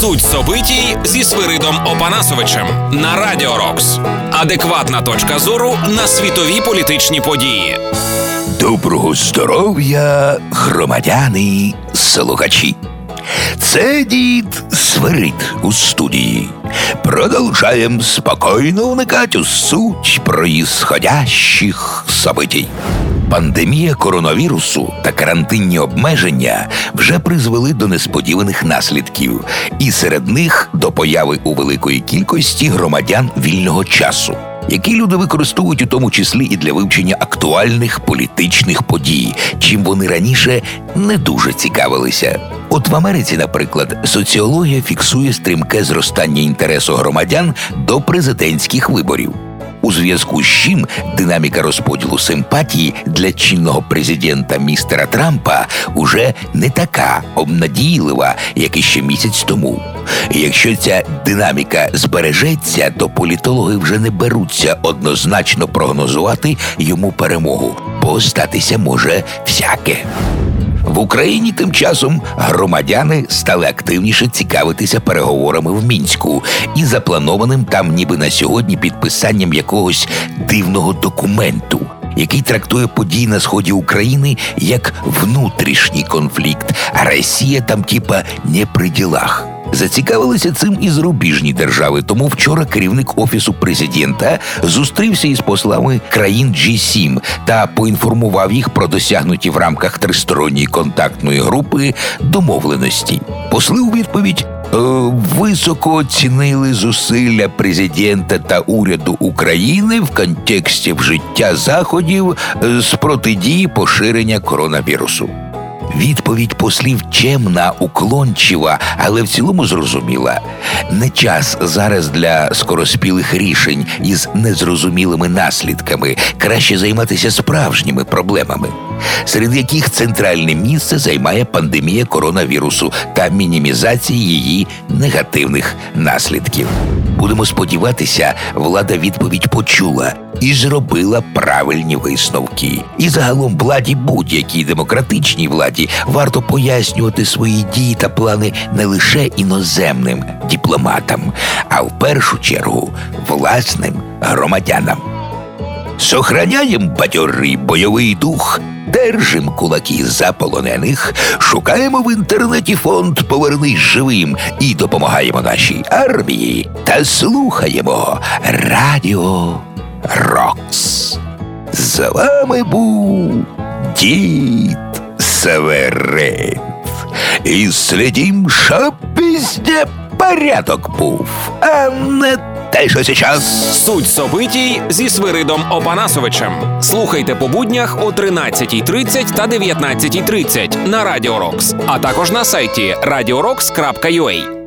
Суть собитій зі Свиридом Опанасовичем на Радіо Рокс. Адекватна точка зору на світові політичні події. Доброго здоров'я, громадяни, слухачі. Це дід Свирид у студії. Продовжаємо спокійно вникати у суть проїсходящих событий. Пандемія коронавірусу та карантинні обмеження вже призвели до несподіваних наслідків, і серед них до появи у великої кількості громадян вільного часу, які люди використовують у тому числі і для вивчення актуальних політичних подій, чим вони раніше не дуже цікавилися. От в Америці, наприклад, соціологія фіксує стрімке зростання інтересу громадян до президентських виборів. У зв'язку з чим динаміка розподілу симпатії для чинного президента містера Трампа уже не така обнадійлива, як іще місяць тому. Якщо ця динаміка збережеться, то політологи вже не беруться однозначно прогнозувати йому перемогу, бо статися може всяке. В Україні тим часом громадяни стали активніше цікавитися переговорами в мінську і запланованим там, ніби на сьогодні, підписанням якогось дивного документу, який трактує події на сході України як внутрішній конфлікт, а Росія там, типа, не при ділах. Зацікавилися цим і зарубіжні держави. Тому вчора керівник офісу президента зустрівся із послами країн G7 та поінформував їх про досягнуті в рамках тристоронньої контактної групи домовленості. Посли у відповідь. е, Високо оцінили зусилля президента та уряду України в контексті вжиття заходів е, з протидії поширення коронавірусу. Відповідь послів чемна, уклончива, але в цілому зрозуміла. Не час зараз для скороспілих рішень із незрозумілими наслідками. Краще займатися справжніми проблемами, серед яких центральне місце займає пандемія коронавірусу та мінімізація її негативних наслідків. Будемо сподіватися, влада відповідь почула і зробила правильні висновки. І загалом владі будь-якій демократичній владі варто пояснювати свої дії та плани не лише іноземним дипломатам, а в першу чергу власним громадянам. Сохраняєм бадьорий бойовий дух, держим кулаки за полонених, шукаємо в інтернеті фонд Повернись живим і допомагаємо нашій армії та слухаємо Радіо Рокс. З вами був дід Северин. І слідім, щоб везде порядок був, а не те, що сейчас. Суть собитій зі Свиридом Опанасовичем. Слухайте по буднях о 13.30 та 19.30 на Радіо Рокс, а також на сайті radiorocks.ua.